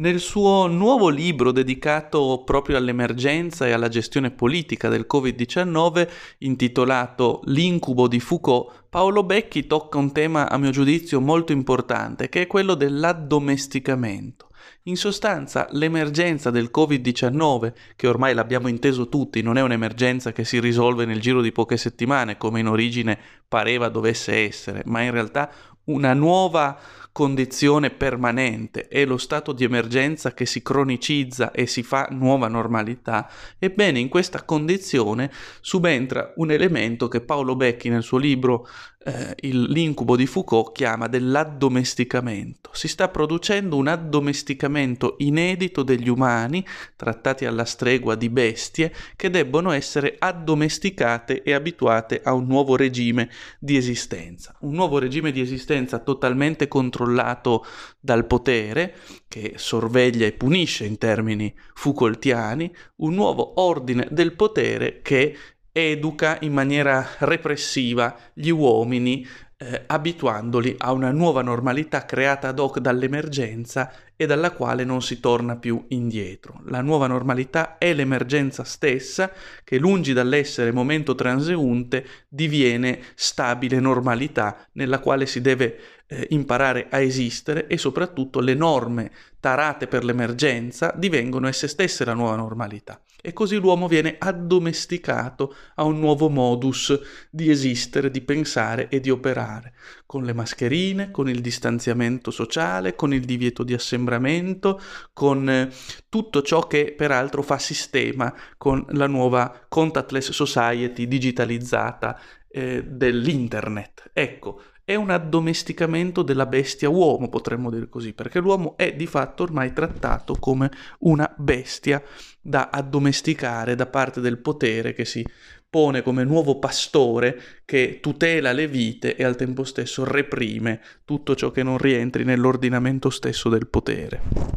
Nel suo nuovo libro dedicato proprio all'emergenza e alla gestione politica del Covid-19, intitolato L'incubo di Foucault, Paolo Becchi tocca un tema a mio giudizio molto importante, che è quello dell'addomesticamento. In sostanza, l'emergenza del Covid-19, che ormai l'abbiamo inteso tutti, non è un'emergenza che si risolve nel giro di poche settimane, come in origine pareva dovesse essere, ma in realtà una nuova condizione permanente, è lo stato di emergenza che si cronicizza e si fa nuova normalità, ebbene in questa condizione subentra un elemento che Paolo Becchi nel suo libro eh, il, L'incubo di Foucault chiama dell'addomesticamento. Si sta producendo un addomesticamento inedito degli umani, trattati alla stregua di bestie, che debbono essere addomesticate e abituate a un nuovo regime di esistenza. Un nuovo regime di esistenza totalmente controllato dal potere, che sorveglia e punisce in termini Foucaultiani, un nuovo ordine del potere che educa in maniera repressiva gli uomini eh, abituandoli a una nuova normalità creata ad hoc dall'emergenza e dalla quale non si torna più indietro. La nuova normalità è l'emergenza stessa che lungi dall'essere momento transeunte diviene stabile normalità nella quale si deve eh, imparare a esistere e soprattutto le norme tarate per l'emergenza divengono esse stesse la nuova normalità. E così l'uomo viene addomesticato a un nuovo modus di esistere, di pensare e di operare, con le mascherine, con il distanziamento sociale, con il divieto di assembramento, con eh, tutto ciò che peraltro fa sistema con la nuova contactless society digitalizzata eh, dell'internet. Ecco, è un addomesticamento della bestia uomo, potremmo dire così, perché l'uomo è di fatto ormai trattato come una bestia da addomesticare da parte del potere che si pone come nuovo pastore che tutela le vite e al tempo stesso reprime tutto ciò che non rientri nell'ordinamento stesso del potere.